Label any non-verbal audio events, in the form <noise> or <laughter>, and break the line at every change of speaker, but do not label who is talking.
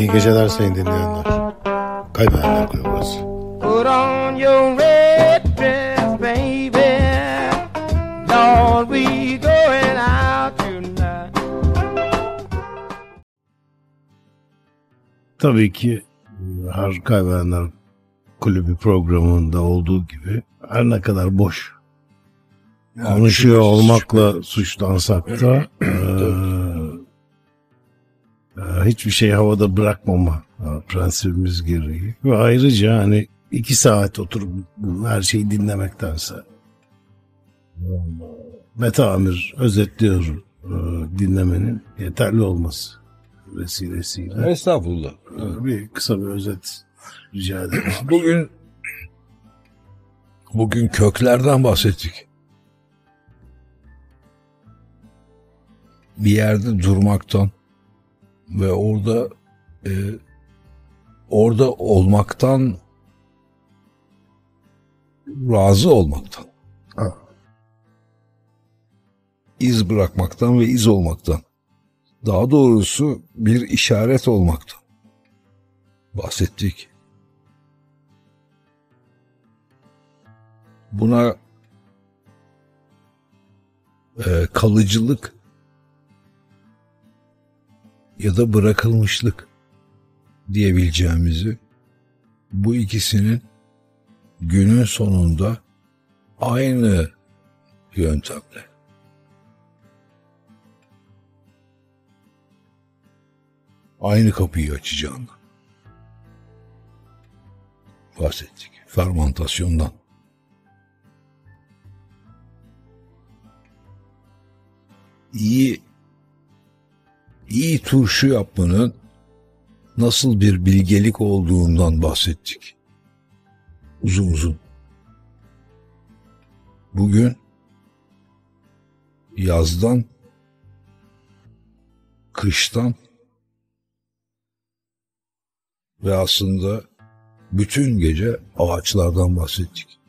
İyi geceler sayın dinleyenler. Kaybedenler Kulübü burası.
Put on your red dress, baby. Lord, we going out tonight.
Tabii ki e, her Kaybedenler Kulübü programında olduğu gibi her ne kadar boş konuşuyor olmakla suçlansak da e, hiçbir şey havada bırakmama prensibimiz gereği. Ve ayrıca hani iki saat oturup her şeyi dinlemektense Mete Amir özetliyor e, dinlemenin yeterli olması vesilesiyle.
Estağfurullah.
bir kısa bir özet rica ederim. <clears throat>
Bugün bugün köklerden bahsettik. Bir yerde durmaktan ve orada e, orada olmaktan razı olmaktan.
Ha.
iz bırakmaktan ve iz olmaktan. Daha doğrusu bir işaret olmaktan. Bahsettik. Buna e, kalıcılık ya da bırakılmışlık diyebileceğimizi bu ikisinin günün sonunda aynı yöntemle aynı kapıyı açacağından bahsettik. Fermantasyondan. İyi iyi turşu yapmanın nasıl bir bilgelik olduğundan bahsettik. Uzun uzun. Bugün yazdan, kıştan ve aslında bütün gece ağaçlardan bahsettik.